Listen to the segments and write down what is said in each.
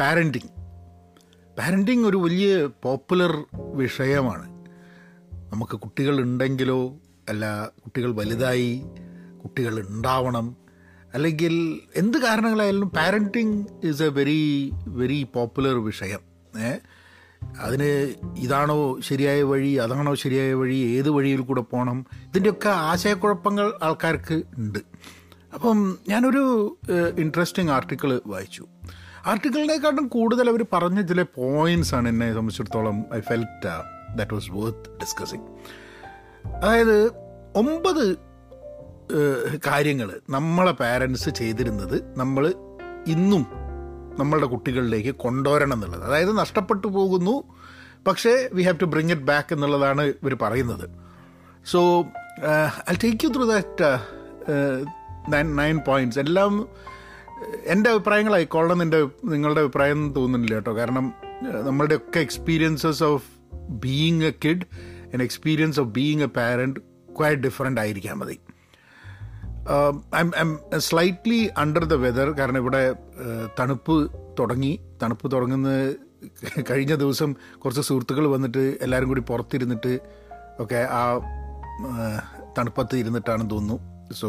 Parenting. Parenting ഒരു വലിയ popular വിഷയമാണ്. നമുക്ക് കുട്ടികളുണ്ടെങ്കിലോ അല്ല കുട്ടികൾ വലുതായി കുട്ടികൾ ഉണ്ടാവണം അല്ലെങ്കിൽ എന്ത് കാരണങ്ങളായാലും parenting is a very very popular വിഷയം. അതിന് ഇതാണോ ശരിയായ വഴി അതാണോ ശരിയായ വഴി ഏത് വഴിയിൽ കൂടെ പോകണം ഇതിന്റെയൊക്കെ ആശയക്കുഴപ്പങ്ങൾ ആൾക്കാർക്ക് ഉണ്ട്. അപ്പം ഞാനൊരു ഇൻട്രസ്റ്റിംഗ് ആർട്ടിക്കിൾ വായിച്ചു. ആർട്ടിക്കിളിനെക്കാട്ടും കൂടുതൽ അവർ പറഞ്ഞ ചില പോയിന്റ്സ് ആണ് എന്നെ സംബന്ധിച്ചിടത്തോളം I felt that was worth discussing അതായത് ഒമ്പത് കാര്യങ്ങൾ നമ്മളെ പാരൻസ് ചെയ്തിരുന്നത് നമ്മൾ ഇന്നും നമ്മളുടെ കുട്ടികളിലേക്ക് കൊണ്ടുവരണം എന്നുള്ളത്. അതായത് നഷ്ടപ്പെട്ടു പോകുന്നു പക്ഷേ we have to bring it back എന്നുള്ളതാണ് ഇവർ പറയുന്നത്. So I take you through that nine nine points എല്ലാം എന്റെ അഭിപ്രായങ്ങൾ ആയിക്കോളണം എന്റെ നിങ്ങളുടെ അഭിപ്രായം തോന്നുന്നില്ല കേട്ടോ. കാരണം നമ്മളുടെയൊക്കെ experiences of being a kid and experience of being a parent quite different ആയിരിക്കാൻ മതി. I I slightly under the weather കാരണം ഇവിടെ തണുപ്പ് തുടങ്ങി. തണുപ്പ് തുടങ്ങുന്ന കഴിഞ്ഞ ദിവസം കുറച്ച് സുഹൃത്തുക്കൾ വന്നിട്ട് എല്ലാവരും കൂടി പുറത്തിരുന്നിട്ട് ഒക്കെ ആ തണുപ്പത്ത് ഇരുന്നിട്ടാണെന്ന് തോന്നുന്നു. So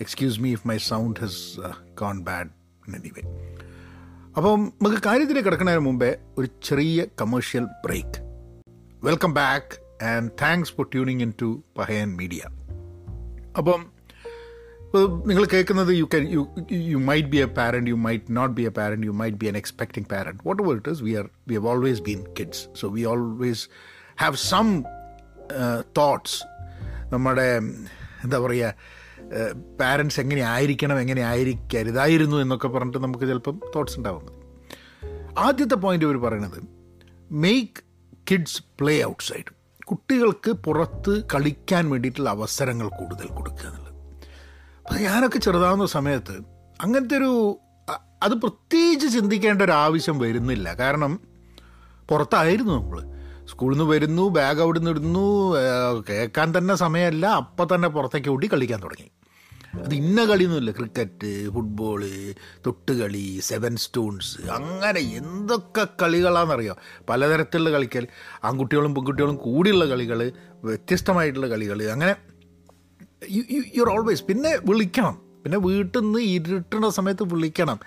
excuse me if my sound has gone bad in any way അപ്പം നമുക്ക് കാര്യത്തിലേക്ക് കിടക്കുന്നതിന് മുമ്പേ ഒരു ചെറിയ commercial break welcome back and thanks for tuning in to Pahayan media അപ്പം നിങ്ങൾ കേൾക്കുന്നത് you can you you might be a parent you might not be a parent you might be an expecting parent whatever it is we are we have always been kids so we always have some thoughts നമ്മുടെ എന്താ പറയുക parents എങ്ങനെ ആയിരിക്കണം എങ്ങനെ ആയിരിക്കരുതായിരുന്നു എന്നൊക്കെ പറഞ്ഞിട്ട് നമുക്ക് ചിലപ്പം തോട്ട്സ് ഉണ്ടാവും. ആദ്യത്തെ പോയിന്റ് ഇവർ പറയണത് make kids play outside കുട്ടികൾക്ക് പുറത്ത് കളിക്കാൻ വേണ്ടിയിട്ടുള്ള അവസരങ്ങൾ കൂടുതൽ കൊടുക്കുക എന്നുള്ളത്. അപ്പം ഞാനൊക്കെ ചെറുതാവുന്ന സമയത്ത് അങ്ങനത്തെ ഒരു അത് പ്രത്യേകിച്ച് ചിന്തിക്കേണ്ട ഒരു ആവശ്യം വരുന്നില്ല. കാരണം പുറത്തായിരുന്നു നമ്മൾ സ്കൂളിൽ നിന്ന് വരുന്നു ബാഗ് അവിടെ നിന്ന് ഇടുന്നു കേൾക്കാൻ തന്നെ സമയമല്ല അപ്പം തന്നെ പുറത്തേക്ക് ഓടി കളിക്കാൻ തുടങ്ങി. അത് ഇന്ന കളിയൊന്നുമില്ല. ക്രിക്കറ്റ് ഫുട്ബോൾ തൊട്ടുകളി സെവൻ സ്റ്റോൺസ് അങ്ങനെ എന്തൊക്കെ കളികളാണെന്നറിയോ? പലതരത്തിലുള്ള കളിക്കൽ. ആൺകുട്ടികളും പെൺകുട്ടികളും കൂടിയുള്ള കളികൾ വ്യത്യസ്തമായിട്ടുള്ള കളികൾ അങ്ങനെ യു ആർ ഓൾവേസ് പിന്നെ വിളിക്കണം. പിന്നെ വീട്ടിൽ നിന്ന് ഇരുട്ടുന്ന സമയത്ത് വിളിക്കണം.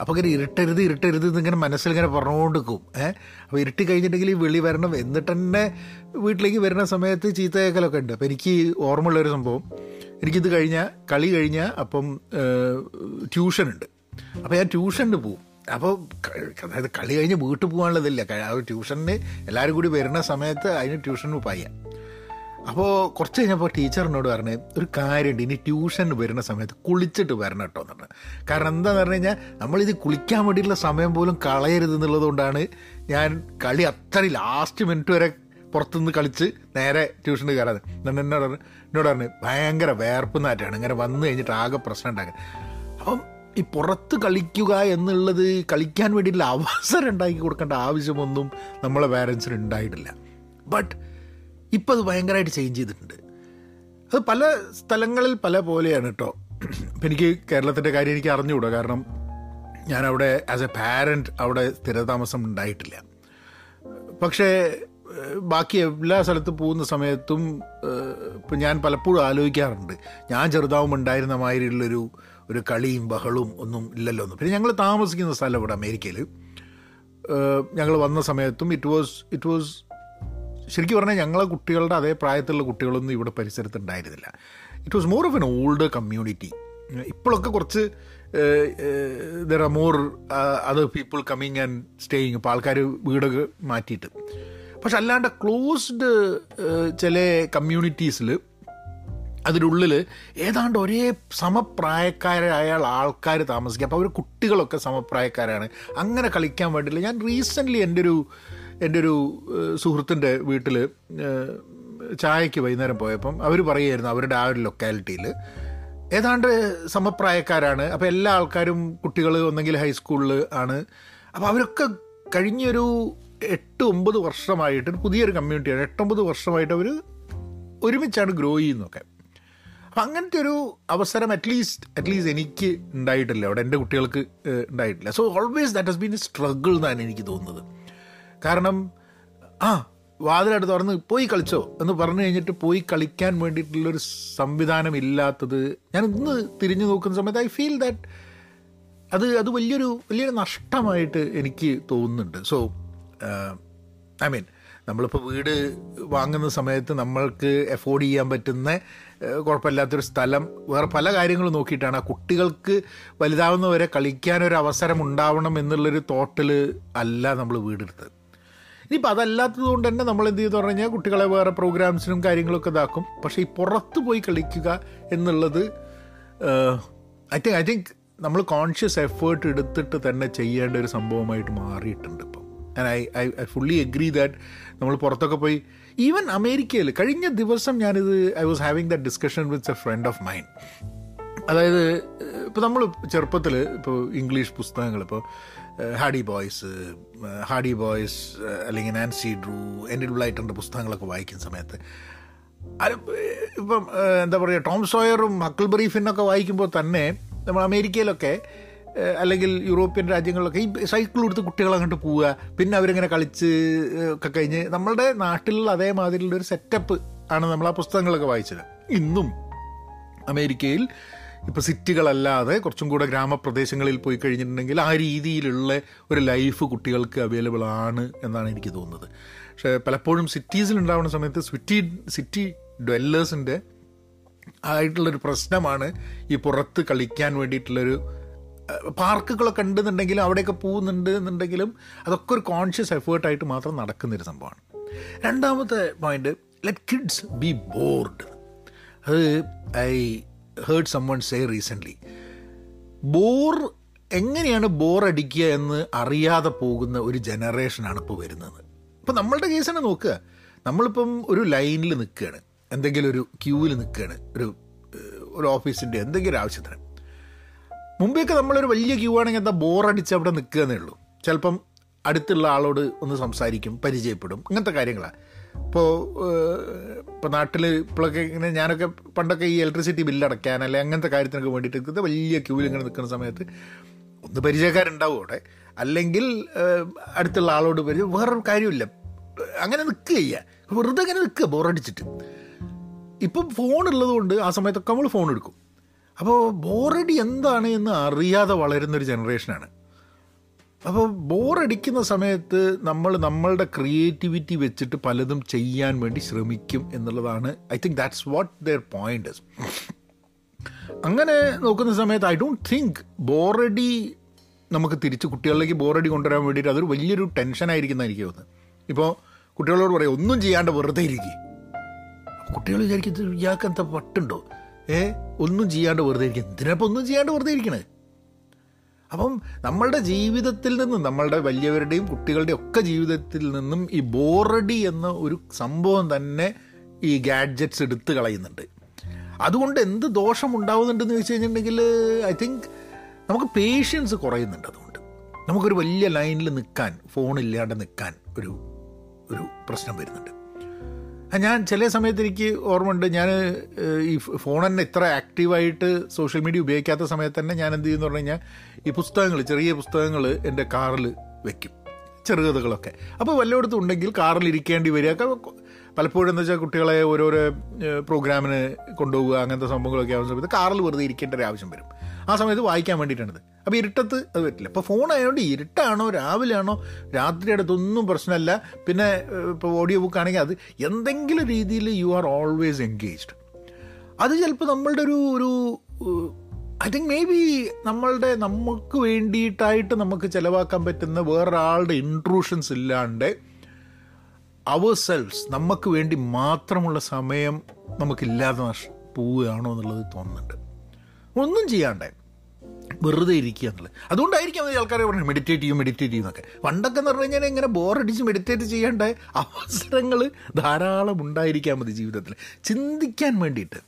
അപ്പോൾ ഇങ്ങനെ ഇരുട്ടരുത് ഇരുട്ടരുത് എന്നിങ്ങനെ മനസ്സിലിങ്ങനെ പറഞ്ഞുകൊണ്ടിരിക്കും ഏഹ് അപ്പോൾ ഇരുട്ടി കഴിഞ്ഞിട്ടുണ്ടെങ്കിൽ വിളി വരണം. എന്നിട്ട് തന്നെ വീട്ടിലേക്ക് വരുന്ന സമയത്ത് ചീത്തയേക്കലൊക്കെ ഉണ്ട്. അപ്പോൾ എനിക്ക് ഓർമ്മയുള്ളൊരു സംഭവം. എനിക്കിത് കഴിഞ്ഞാൽ കളി കഴിഞ്ഞാൽ അപ്പം ട്യൂഷൻ ഉണ്ട് അപ്പോൾ ഞാൻ ട്യൂഷന് പോവും. അപ്പോൾ അതായത് കളി കഴിഞ്ഞ് വീട്ടിൽ പോകാനുള്ളതില്ല ട്യൂഷന് എല്ലാവരും കൂടി വരുന്ന സമയത്ത് അതിന് ട്യൂഷന് പായ അപ്പോൾ കുറച്ച് കഴിഞ്ഞപ്പോൾ ടീച്ചറിനോട് പറഞ്ഞ് ഒരു കാര്യമുണ്ട് ഇനി ട്യൂഷൻ വരുന്ന സമയത്ത് കുളിച്ചിട്ട് വരണം കേട്ടോ എന്ന് പറഞ്ഞു. കാരണം എന്താണെന്ന് പറഞ്ഞു കഴിഞ്ഞാൽ നമ്മളിത് കുളിക്കാൻ വേണ്ടിയിട്ടുള്ള സമയം പോലും കളയരുത് എന്നുള്ളതുകൊണ്ടാണ് ഞാൻ കളി അത്ര ലാസ്റ്റ് മിനിറ്റ് വരെ പുറത്തുനിന്ന് കളിച്ച് നേരെ ട്യൂഷന് കയറാതെ. എന്നിട്ട് എന്നോട് എന്നോട് പറഞ്ഞു ഭയങ്കര വേർപ്പ് നാറ്റാണ്. ഇങ്ങനെ വന്നു കഴിഞ്ഞിട്ട് ആകെ പ്രശ്നം ഉണ്ടാക്കുക അപ്പം ഈ പുറത്ത് കളിക്കുക എന്നുള്ളത് കളിക്കാൻ വേണ്ടിയിട്ടുള്ള അവസരം ഉണ്ടാക്കി കൊടുക്കേണ്ട ആവശ്യമൊന്നും നമ്മളെ പാരൻസിന് ഉണ്ടായിട്ടില്ല. ബട്ട് ഇപ്പം അത് ഭയങ്കരമായിട്ട് ചേഞ്ച് ചെയ്തിട്ടുണ്ട്. അത് പല സ്ഥലങ്ങളിൽ പല പോലെയാണ് കേട്ടോ എനിക്ക് കേരളത്തിന്റെ കാര്യം എനിക്ക് അറിഞ്ഞുകൂടാ. കാരണം ഞാൻ അവിടെ ആസ് എ പാരന്റ് അവിടെ സ്ഥിരതാമസം ഉണ്ടായിട്ടില്ല. പക്ഷേ ബാക്കി എല്ലാ സ്ഥലത്തും പോകുന്ന സമയത്തും ഇപ്പം ഞാൻ പലപ്പോഴും ആലോചിക്കാറുണ്ട്. ഞാൻ ചെറുതാവും ഉണ്ടായിരുന്ന മാതിരിയുള്ളൊരു ഒരു കളിയും ബഹളും ഒന്നും ഇല്ലല്ലോ എന്ന്. പിന്നെ ഞങ്ങൾ താമസിക്കുന്ന സ്ഥലം ഇവിടെ അമേരിക്കയിൽ ഞങ്ങൾ വന്ന സമയത്തും ഇറ്റ് വാസ് ഇറ്റ് വാസ് ശരിക്കും പറഞ്ഞാൽ ഞങ്ങളെ കുട്ടികളുടെ അതേ പ്രായത്തിലുള്ള കുട്ടികളൊന്നും ഇവിടെ പരിസരത്ത് ഉണ്ടായിരുന്നില്ല it was more of an old community ഇപ്പോഴൊക്കെ കുറച്ച് there are more other people coming and staying ഇപ്പോൾ ആൾക്കാർ വീടൊക്കെ മാറ്റിയിട്ട്. പക്ഷെ അല്ലാണ്ട് ക്ലോസ്ഡ് ചില കമ്മ്യൂണിറ്റീസിൽ അതിനുള്ളിൽ ഏതാണ്ട് ഒരേ സമപ്രായക്കാരായ ആൾക്കാർ താമസിക്കുക അപ്പോൾ അവർ കുട്ടികളൊക്കെ സമപ്രായക്കാരാണ്. അങ്ങനെ കളിക്കാൻ വേണ്ടിയില്ല. ഞാൻ റീസെന്റ്ലി എന്റെ ഒരു എന്റെ ഒരു സുഹൃത്തിന്റെ വീട്ടിൽ ചായയ്ക്ക് വൈകുന്നേരം പോയപ്പം അവർ പറയുമായിരുന്നു അവരുടെ ആ ഒരു ലൊക്കാലിറ്റിയിൽ ഏതാണ്ട് സമപ്രായക്കാരാണ്. അപ്പോൾ എല്ലാ ആൾക്കാരും കുട്ടികൾ ഒന്നെങ്കിൽ ഹൈസ്കൂളിൽ ആണ്. അപ്പോൾ അവരൊക്കെ കഴിഞ്ഞൊരു എട്ട് ഒമ്പത് വർഷമായിട്ട് പുതിയൊരു കമ്മ്യൂണിറ്റിയാണ്. എട്ടൊമ്പത് വർഷമായിട്ട് അവർ ഒരുമിച്ചാണ് ഗ്രോ ചെയ്യുന്നതൊക്കെ. അപ്പം അങ്ങനത്തെ ഒരു അവസരം അറ്റ്ലീസ്റ്റ് അറ്റ്ലീസ്റ്റ് എനിക്ക് ഉണ്ടായിട്ടില്ല. അവിടെ എന്റെ കുട്ടികൾക്ക് ഉണ്ടായിട്ടില്ല. So always that has been a struggle എന്നാണ് എനിക്ക് തോന്നുന്നത്. കാരണം ആ വാതിലടുത്ത് തുറന്ന് പോയി കളിച്ചോ എന്ന് പറഞ്ഞു കഴിഞ്ഞിട്ട് പോയി കളിക്കാൻ വേണ്ടിയിട്ടുള്ളൊരു സംവിധാനം ഇല്ലാത്തത് ഞാൻ ഇന്ന് തിരിഞ്ഞു നോക്കുന്ന സമയത്ത് ഐ ഫീൽ ദാറ്റ് അത് അത് വലിയൊരു വലിയൊരു നഷ്ടമായിട്ട് എനിക്ക് തോന്നുന്നുണ്ട്. സോ ഐ മീൻ നമ്മളിപ്പോൾ വീട് വാങ്ങുന്ന സമയത്ത് നമ്മൾക്ക് എഫോർഡ് ചെയ്യാൻ പറ്റുന്ന കുഴപ്പമില്ലാത്തൊരു സ്ഥലം വേറെ പല കാര്യങ്ങളും നോക്കിയിട്ടാണ്. ആ കുട്ടികൾക്ക് വലുതാവുന്നവരെ കളിക്കാനൊരു അവസരം ഉണ്ടാവണം എന്നുള്ളൊരു തോട്ടിൽ അല്ല നമ്മൾ വീടെടുത്തത് ഇനിയിപ്പോൾ അതല്ലാത്തത് കൊണ്ട് തന്നെ നമ്മൾ എന്ത് ചെയ്തു പറഞ്ഞു കഴിഞ്ഞാൽ കുട്ടികളെ വേറെ പ്രോഗ്രാംസിനും കാര്യങ്ങളൊക്കെ ഇതാക്കും. പക്ഷേ ഈ പുറത്ത് പോയി കളിക്കുക എന്നുള്ളത് ഐ തിങ്ക് ഐ തിങ്ക് നമ്മൾ കോൺഷ്യസ് എഫേർട്ട് എടുത്തിട്ട് തന്നെ ചെയ്യേണ്ട ഒരു സംഭവമായിട്ട് മാറിയിട്ടുണ്ട് ഇപ്പം. And I I I fully agree that നമ്മൾ പുറത്തൊക്കെ പോയി ഈവൻ അമേരിക്കയിൽ കഴിഞ്ഞ ദിവസം ഞാനിത് I was having the discussion with a friend of mine അതായത് ഇപ്പോൾ നമ്മൾ ചെറുപ്പത്തിൽ ഇപ്പോൾ ഇംഗ്ലീഷ് പുസ്തകങ്ങൾ ഇപ്പോൾ ഹാഡി ബോയ്സ് ഹാഡി ബോയ്സ് അല്ലെങ്കിൽ നാൻസി ഡ്രൂ എന്റെ ഉള്ളായിട്ടുണ്ട് പുസ്തകങ്ങളൊക്കെ വായിക്കുന്ന സമയത്ത് ഇപ്പം എന്താ പറയുക ടോം സോയറും ഹക്കിൾബറി ഫിന്നൊക്കെ വായിക്കുമ്പോൾ തന്നെ നമ്മൾ അമേരിക്കയിലൊക്കെ അല്ലെങ്കിൽ യൂറോപ്യൻ രാജ്യങ്ങളിലൊക്കെ ഈ സൈക്കിൾ കൊടുത്ത് കുട്ടികൾ അങ്ങോട്ട് പോവുക. പിന്നെ അവരിങ്ങനെ കളിച്ച് ഒക്കെ കഴിഞ്ഞ് നമ്മളുടെ നാട്ടിലുള്ള അതേമാതിരിയുള്ള ഒരു സെറ്റപ്പ് ആണ് നമ്മൾ ആ പുസ്തകങ്ങളൊക്കെ വായിച്ചത്. ഇന്നും അമേരിക്കയിൽ ഇപ്പോൾ സിറ്റികളല്ലാതെ കുറച്ചും കൂടെ ഗ്രാമപ്രദേശങ്ങളിൽ പോയി കഴിഞ്ഞിട്ടുണ്ടെങ്കിൽ ആ രീതിയിലുള്ള ഒരു ലൈഫ് കുട്ടികൾക്ക് അവൈലബിൾ ആണ് എന്നാണ് എനിക്ക് തോന്നുന്നത്. പക്ഷേ പലപ്പോഴും സിറ്റീസിൽ ഉണ്ടാവുന്ന സമയത്ത് സിറ്റി സിറ്റി ഡ്വെല്ലേഴ്സിന്റെ ആയിട്ടുള്ളൊരു പ്രശ്നമാണ് ഈ പുറത്ത് കളിക്കാൻ വേണ്ടിയിട്ടുള്ളൊരു പാർക്കുകളൊക്കെ ഉണ്ടെന്നുണ്ടെങ്കിലും അവിടെയൊക്കെ പോകുന്നുണ്ട് എന്നുണ്ടെങ്കിലും അതൊക്കെ ഒരു കോൺഷ്യസ് എഫേർട്ടായിട്ട് മാത്രം നടക്കുന്നൊരു സംഭവമാണ്. രണ്ടാമത്തെ point let kids be bored അത് I heard someone say recently bore എങ്ങനെയാണ് ബോർ അടിക്കുക എന്ന് അറിയാതെ പോകുന്ന ഒരു ജനറേഷനാണ് ഇപ്പോൾ വരുന്നത്. ഇപ്പം നമ്മളുടെ കേസ് തന്നെ നോക്കുക. നമ്മളിപ്പം ഒരു ലൈനിൽ നിൽക്കുകയാണ്. എന്തെങ്കിലും ഒരു ക്യൂവിൽ നിൽക്കുകയാണ്. ഒരു ഒരു ഓഫീസിന്റെ എന്തെങ്കിലും ആവശ്യത്തിന്. മുമ്പേയൊക്കെ നമ്മളൊരു വലിയ ക്യൂ ആണെങ്കിൽ എന്താ ബോറടിച്ച് അവിടെ നിൽക്കുകയെന്നേ ഉള്ളൂ. ചിലപ്പം അടുത്തുള്ള ആളോട് ഒന്ന് സംസാരിക്കും പരിചയപ്പെടും. ഇങ്ങനത്തെ കാര്യങ്ങളാണ് ഇപ്പോൾ ഇപ്പോൾ നാട്ടിൽ ഇപ്പോഴൊക്കെ ഇങ്ങനെ ഞാനൊക്കെ പണ്ടൊക്കെ ഈ ഇലക്ട്രിസിറ്റി ബില്ല് അടയ്ക്കാൻ അല്ലെങ്കിൽ അങ്ങനത്തെ കാര്യത്തിനൊക്കെ വേണ്ടിയിട്ട് നിൽക്കുന്നത് വലിയ ക്യൂവിൽ ഇങ്ങനെ നിൽക്കുന്ന സമയത്ത് ഒന്ന് പരിചയക്കാരുണ്ടാവും അവിടെ. അല്ലെങ്കിൽ അടുത്തുള്ള ആളോട് പരിചയം വേറൊരു കാര്യമില്ല അങ്ങനെ നിൽക്കുക ചെയ്യുക വെറുതെ അങ്ങനെ നിൽക്കുക ബോറടിച്ചിട്ട്. ഇപ്പം ഫോൺ ഉള്ളതുകൊണ്ട് ആ സമയത്തൊക്കെ നമ്മൾ ഫോൺ എടുക്കും. അപ്പോൾ ബോറടി എന്താണ് എന്ന് അറിയാതെ വളരുന്നൊരു ജനറേഷനാണ്. അപ്പോൾ ബോറടിക്കുന്ന സമയത്ത് നമ്മൾ നമ്മളുടെ ക്രിയേറ്റിവിറ്റി വെച്ചിട്ട് പലതും ചെയ്യാൻ വേണ്ടി ശ്രമിക്കും എന്നുള്ളതാണ് I think that's what their point അങ്ങനെ നോക്കുന്ന സമയത്ത് ഐ ഡോണ്ട് തിങ്ക് ബോറടി നമുക്ക് തിരിച്ച് കുട്ടികളിലേക്ക് ബോറടി കൊണ്ടുവരാൻ വേണ്ടിയിട്ട് അതൊരു വലിയൊരു ടെൻഷനായിരിക്കുന്ന എനിക്ക് തോന്നുന്നത്. ഇപ്പോൾ കുട്ടികളോട് പറയാം ഒന്നും ചെയ്യാണ്ട് വെറുതെ ഇരിക്കുക കുട്ടികൾ വിചാരിക്കും ഇത് ഇയാൾക്ക് എന്താ പട്ടുണ്ടോ ഏ? ഒന്നും ചെയ്യാണ്ട് വെറുതെ ഇരിക്കുന്നത് ഇതിനപ്പം ഒന്നും ചെയ്യാണ്ട് വെറുതെ ഇരിക്കണേ? അപ്പം നമ്മളുടെ ജീവിതത്തിൽ നിന്നും നമ്മളുടെ വലിയവരുടെയും കുട്ടികളുടെയും ഒക്കെ ജീവിതത്തിൽ നിന്നും ഈ ബോറടി എന്ന ഒരു സംഭവം തന്നെ ഈ ഗാഡ്ജറ്റ്സ് എടുത്ത് കളയുന്നുണ്ട്. അതുകൊണ്ട് എന്ത് ദോഷം ഉണ്ടാവുന്നുണ്ടെന്ന് വെച്ച് കഴിഞ്ഞിട്ടുണ്ടെങ്കിൽ ഐ തിങ്ക് നമുക്ക് പേഷ്യൻസ് കുറയുന്നുണ്ട് അതുകൊണ്ട്. നമുക്കൊരു വലിയ ലൈനിൽ നിൽക്കാൻ ഫോണില്ലാണ്ട് നിൽക്കാൻ ഒരു ഒരു പ്രശ്നം വരുന്നുണ്ട്. ഞാൻ ചില സമയത്ത് എനിക്ക് ഓർമ്മയുണ്ട് ഞാൻ ഈ ഫോൺ തന്നെ ഇത്ര ആക്റ്റീവായിട്ട് സോഷ്യൽ മീഡിയ ഉപയോഗിക്കാത്ത സമയത്ത് തന്നെ ഞാൻ എന്ത് ചെയ്യുന്നു പറഞ്ഞു കഴിഞ്ഞാൽ ഈ പുസ്തകങ്ങൾ ചെറിയ പുസ്തകങ്ങൾ എന്റെ കാറിൽ വെക്കും ചെറുകഥകളൊക്കെ. അപ്പോൾ വല്ലയിടത്തും ഉണ്ടെങ്കിൽ കാറിൽ ഇരിക്കേണ്ടി വരിക. പലപ്പോഴും എന്താ വെച്ചാൽ കുട്ടികളെ ഓരോരോ പ്രോഗ്രാമിന് കൊണ്ടുപോകുക അങ്ങനത്തെ സംഭവങ്ങളൊക്കെ ആവുന്ന സമയത്ത് കാറിൽ വെറുതെ ഇരിക്കേണ്ട ഒരു ആവശ്യം വരും. ആ സമയത്ത് വായിക്കാൻ വേണ്ടിയിട്ടാണത്. അപ്പോൾ ഇരുട്ടത്ത് അത് പറ്റില്ല. അപ്പോൾ ഫോൺ ആയതുകൊണ്ട് ഇരുട്ടാണോ രാവിലെയാണോ രാത്രി അടുത്തൊന്നും പ്രശ്നമല്ല പിന്നെ ഇപ്പോൾ ഓഡിയോ ബുക്ക് ആണെങ്കിൽ അത് എന്തെങ്കിലും രീതിയിൽ യു ആർ ഓൾവേസ് എൻഗേജ്ഡ് അത് ചിലപ്പോൾ നമ്മളുടെ ഒരു ഒരു ഐ തിങ്ക് മേ ബി നമ്മളുടെ നമുക്ക് വേണ്ടിയിട്ടായിട്ട് നമുക്ക് ചിലവാക്കാൻ പറ്റുന്ന വേറൊരാളുടെ ഇൻട്രൂഷൻസ് ഇല്ലാണ്ട് അവർ സെൽഫ്സ് നമുക്ക് വേണ്ടി മാത്രമുള്ള സമയം നമുക്കില്ലാതെ പോവുകയാണോ എന്നുള്ളത് തോന്നുന്നുണ്ട്. ഒന്നും ചെയ്യാണ്ടേ. വെറുതെ ഇരിക്കുക എന്നുള്ളത്. അതുകൊണ്ടായിരിക്കും അത് ആൾക്കാരെ പറഞ്ഞത് മെഡിറ്റേറ്റ് ചെയ്യും മെഡിറ്റേറ്റ് ചെയ്യും എന്നൊക്കെ. പണ്ടൊക്കെ എന്ന് പറഞ്ഞു കഴിഞ്ഞാൽ ഇങ്ങനെ ബോറടിച്ച് മെഡിറ്റേറ്റ് ചെയ്യേണ്ട അവസരങ്ങൾ ധാരാളം ഉണ്ടായിരിക്കാൻ മതി ജീവിതത്തിൽ. ചിന്തിക്കാൻ വേണ്ടിയിട്ട്.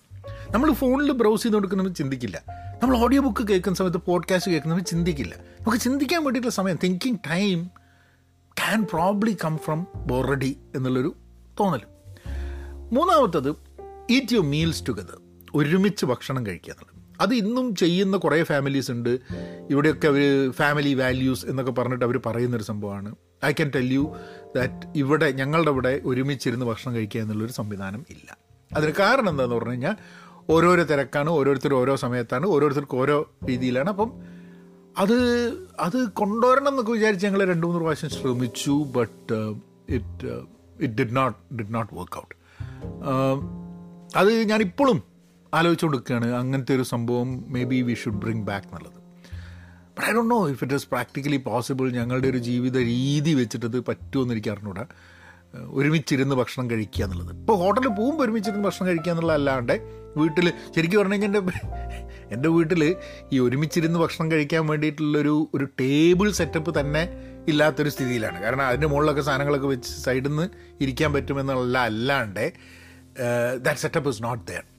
നമ്മൾ ഫോണിൽ ബ്രൗസ് ചെയ്ത് കൊടുക്കുന്നവർ ചിന്തിക്കില്ല. നമ്മൾ ഓഡിയോ ബുക്ക് കേൾക്കുന്ന സമയത്ത് പോഡ്കാസ്റ്റ് കേൾക്കുന്നവർ ചിന്തിക്കില്ല. നമുക്ക് ചിന്തിക്കാൻ വേണ്ടിയിട്ടുള്ള സമയം thinking time can probably come from boredom എന്നുള്ളൊരു തോന്നൽ മൂന്നാമത്തത് ഈറ്റ് യുവർ മീൽസ് ടുഗദർ ഒരുമിച്ച് ഭക്ഷണം കഴിക്കുക എന്നുള്ളത്. അത് ഇന്നും ചെയ്യുന്ന കുറേ ഫാമിലീസ് ഉണ്ട്. ഇവിടെയൊക്കെ അവർ ഫാമിലി വാല്യൂസ് എന്നൊക്കെ പറഞ്ഞിട്ട് അവർ പറയുന്നൊരു സംഭവമാണ്. I can tell you that ഇവിടെ ഞങ്ങളുടെ ഇവിടെ ഒരുമിച്ചിരുന്ന് ഭക്ഷണം കഴിക്കുക എന്നുള്ളൊരു സംവിധാനം ഇല്ല. അതിന് കാരണം എന്താണെന്ന് പറഞ്ഞു കഴിഞ്ഞാൽ ഓരോരോ തിരക്കാണ് ഓരോരുത്തർ ഓരോ സമയത്താണ് ഓരോരുത്തർക്ക് ഓരോ രീതിയിലാണ്. അപ്പം അത് അത് കൊണ്ടുവരണം എന്നൊക്കെ വിചാരിച്ച് ഞങ്ങൾ രണ്ട് മൂന്ന് പ്രാവശ്യം ശ്രമിച്ചു but it it did not did not work out അത് ഞാനിപ്പോഴും ആലോചിച്ചുകൊണ്ടിരിക്കുകയാണ്. അങ്ങനത്തെ ഒരു സംഭവം maybe we should bring back എന്നുള്ളത്. But I don't know if it is practically possible ഞങ്ങളുടെ ഒരു ജീവിത രീതി വെച്ചിട്ടത് പറ്റുമെന്ന് എനിക്ക് അറിഞ്ഞൂടാ. ഒരുമിച്ചിരുന്ന് ഭക്ഷണം കഴിക്കുക എന്നുള്ളത്. ഇപ്പോൾ ഹോട്ടലിൽ പോകുമ്പോൾ ഒരുമിച്ചിരുന്ന് ഭക്ഷണം കഴിക്കുക എന്നുള്ള അല്ലാണ്ട് വീട്ടിൽ ശരിക്കും പറഞ്ഞു കഴിഞ്ഞാൽ എന്റെ എന്റെ വീട്ടിൽ ഈ ഒരുമിച്ചിരുന്ന് ഭക്ഷണം കഴിക്കാൻ വേണ്ടിയിട്ടുള്ളൊരു ഒരു ടേബിൾ സെറ്റപ്പ് തന്നെ ഇല്ലാത്തൊരു സ്ഥിതിയിലാണ്. കാരണം അതിന്റെ മുകളിലൊക്കെ സാധനങ്ങളൊക്കെ വെച്ച് സൈഡിൽ നിന്ന് ഇരിക്കാൻ പറ്റുമെന്നുള്ള അല്ലാണ്ട് that setup is not there